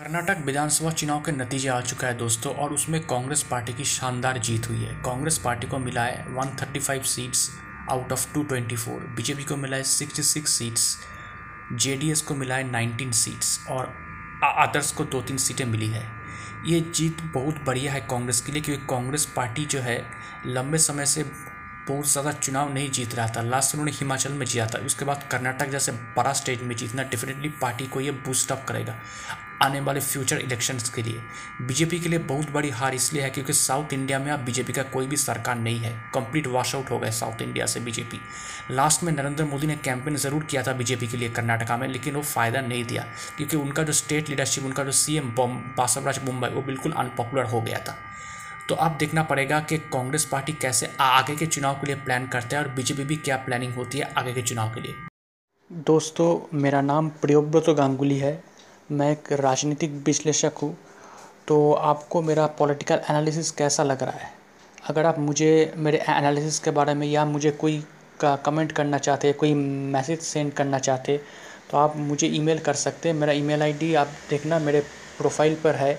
कर्नाटक विधानसभा चुनाव के नतीजे आ चुका है दोस्तों, और उसमें कांग्रेस पार्टी की शानदार जीत हुई है। कांग्रेस पार्टी को मिला है 135 सीट्स आउट ऑफ़ 224 बीजेपी को मिला है 66 सीट्स, जेडीएस को मिला है 19 सीट्स, और अदर्स को दो तीन सीटें मिली है। ये जीत बहुत बढ़िया है कांग्रेस के लिए, क्योंकि कांग्रेस पार्टी जो है, लंबे समय से बहुत ज़्यादा चुनाव नहीं जीत रहा था। लास्ट उन्होंने हिमाचल में जीता था। उसके बाद कर्नाटक जैसे बड़ा स्टेट में जीतना डेफिनेटली पार्टी को ये बूस्ट अप करेगा आने वाले फ्यूचर इलेक्शंस के लिए। बीजेपी के लिए बहुत बड़ी हार इसलिए है क्योंकि साउथ इंडिया में अब बीजेपी का कोई भी सरकार नहीं है। कंप्लीट वॉश आउट हो गए साउथ इंडिया से बीजेपी लास्ट में नरेंद्र मोदी ने कैंपेन ज़रूर किया था बीजेपी के लिए कर्नाटका में, लेकिन वो फ़ायदा नहीं दिया क्योंकि उनका जो स्टेट लीडरशिप उनका जो सी एम बासवराज मुंबई वो बिल्कुल अनपॉपुलर हो गया था। तो अब देखना पड़ेगा कि कांग्रेस पार्टी कैसे आगे के चुनाव के लिए प्लान करते हैं और बीजेपी भी क्या प्लानिंग होती है आगे के चुनाव के लिए। दोस्तों, मेरा नाम प्रियोव्रत गांगुली है। मैं एक राजनीतिक विश्लेषक हूँ। तो आपको मेरा पॉलिटिकल एनालिसिस कैसा लग रहा है? अगर आप मुझे, मेरे एनालिसिस के बारे में या मुझे कोई का कमेंट करना चाहते, कोई मैसेज सेंड करना चाहते तो आप मुझे ईमेल कर सकते हैं। मेरा ईमेल आईडी आप देखना, मेरे प्रोफ़ाइल पर है।